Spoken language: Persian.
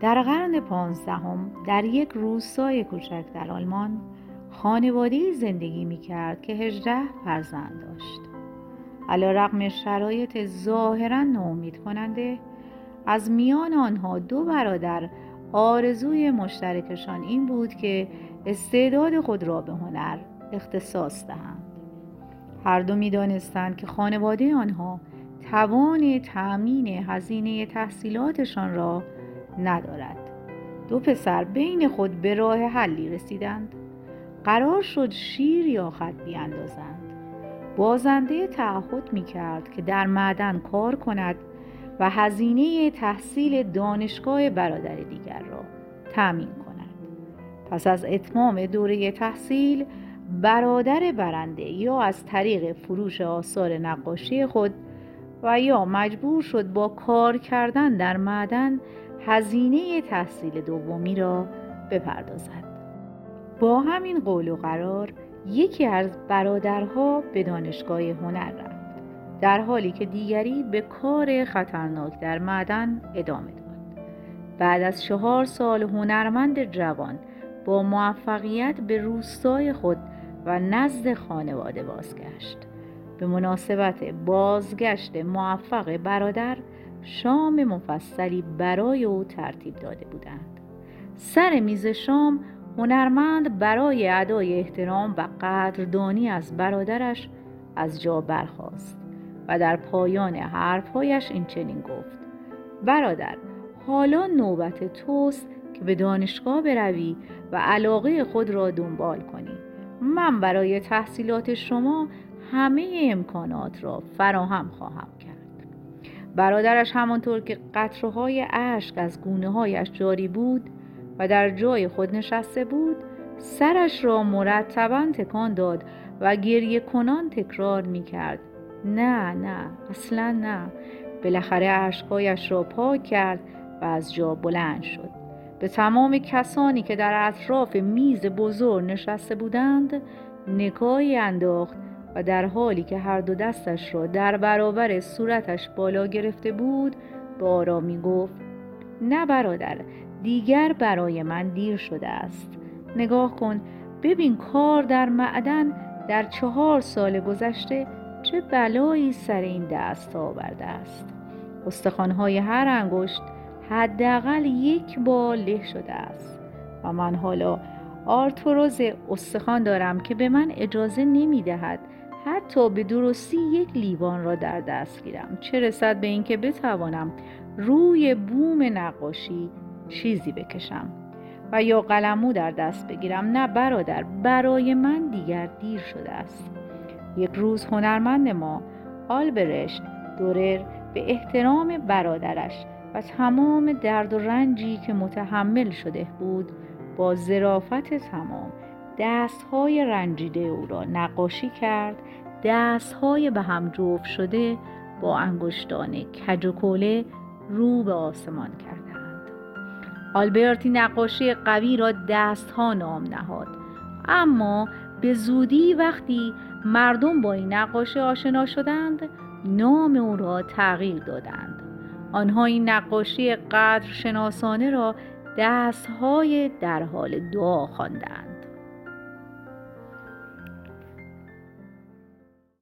در قرن پانزدهم در یک روستای کوچک در آلمان خانواده زندگی می کرد که هجده فرزند داشت. علا رقم شرایط ظاهرا ناامید کننده از میان آنها دو برادر آرزوی مشترکشان این بود که استعداد خود را به هنر اختصاص دهند. هر دو می دانستند که خانواده آنها توان تأمین هزینه تحصیلاتشان را ندارد. دو پسر بین خود به راه حلی رسیدند. قرار شد شیر یا خط بیاندازند. بازنده تعهد می کرد که در معدن کار کند و هزینه تحصیل دانشگاه برادر دیگر را تأمین کند. پس از اتمام دوره تحصیل برادر برنده یا از طریق فروش آثار نقاشی خود و یا مجبور شد با کار کردن در معدن هزینه تحصیل دومی را بپردازد. با همین قول و قرار یکی از برادرها به دانشگاه هنر رفت در حالی که دیگری به کار خطرناک در معدن ادامه داد. بعد از چهار سال هنرمند جوان با موفقیت به روستای خود و نزد خانواده بازگشت. به مناسبت بازگشت موفق برادر شام مفصلی برای او ترتیب داده بودند. سر میز شام هنرمند برای ادای احترام و قدردانی از برادرش از جا برخاست و در پایان حرفهایش این چنین گفت. برادر حالا نوبت توست که به دانشگاه بروی و علاقه خود را دنبال کنی. من برای تحصیلات شما همه امکانات را فراهم خواهم کرد. برادرش همانطور که قطرهای اشک از گونه هایش جاری بود و در جای خود نشسته بود سرش را مرتبا تکان داد و گریه کنان تکرار می کرد نه نه اصلا نه. بالاخره اشکایش را پاک کرد و از جا بلند شد. به تمام کسانی که در اطراف میز بزرگ نشسته بودند نگاهی انداخت و در حالی که هر دو دستش را در برابر صورتش بالا گرفته بود با آرامی گفت نه برادر دیگر برای من دیر شده است. نگاه کن ببین کار در معدن در چهار سال گذشته چه بلایی سر این دست آورده است. استخوانهای هر انگشت حداقل یک بار له شده است و من حالا آرتوروز استخوان دارم که من اجازه نمی دهد حتی به درستی یک لیوان را در دست گیرم. چه رسد به اینکه بتوانم روی بوم نقاشی چیزی بکشم و یا قلمو در دست بگیرم؟ نه برادر برای من دیگر دیر شده است. یک روز هنرمند ما آلبرشت دورر به احترام برادرش و تمام درد و رنجی که متحمل شده بود با ظرافت تمام دستهای رنجیده او را نقاشی کرد دستهای به هم جفت شده با انگشتان کج و کوله رو به آسمان کردند. آلبرتی نقاشی قوی را دستها نام نهاد. اما به زودی وقتی مردم با این نقاشی آشنا شدند نام او را تغییر دادند. آنها این نقاشی قدر شناسانه را دستهای در حال دعا خواندند.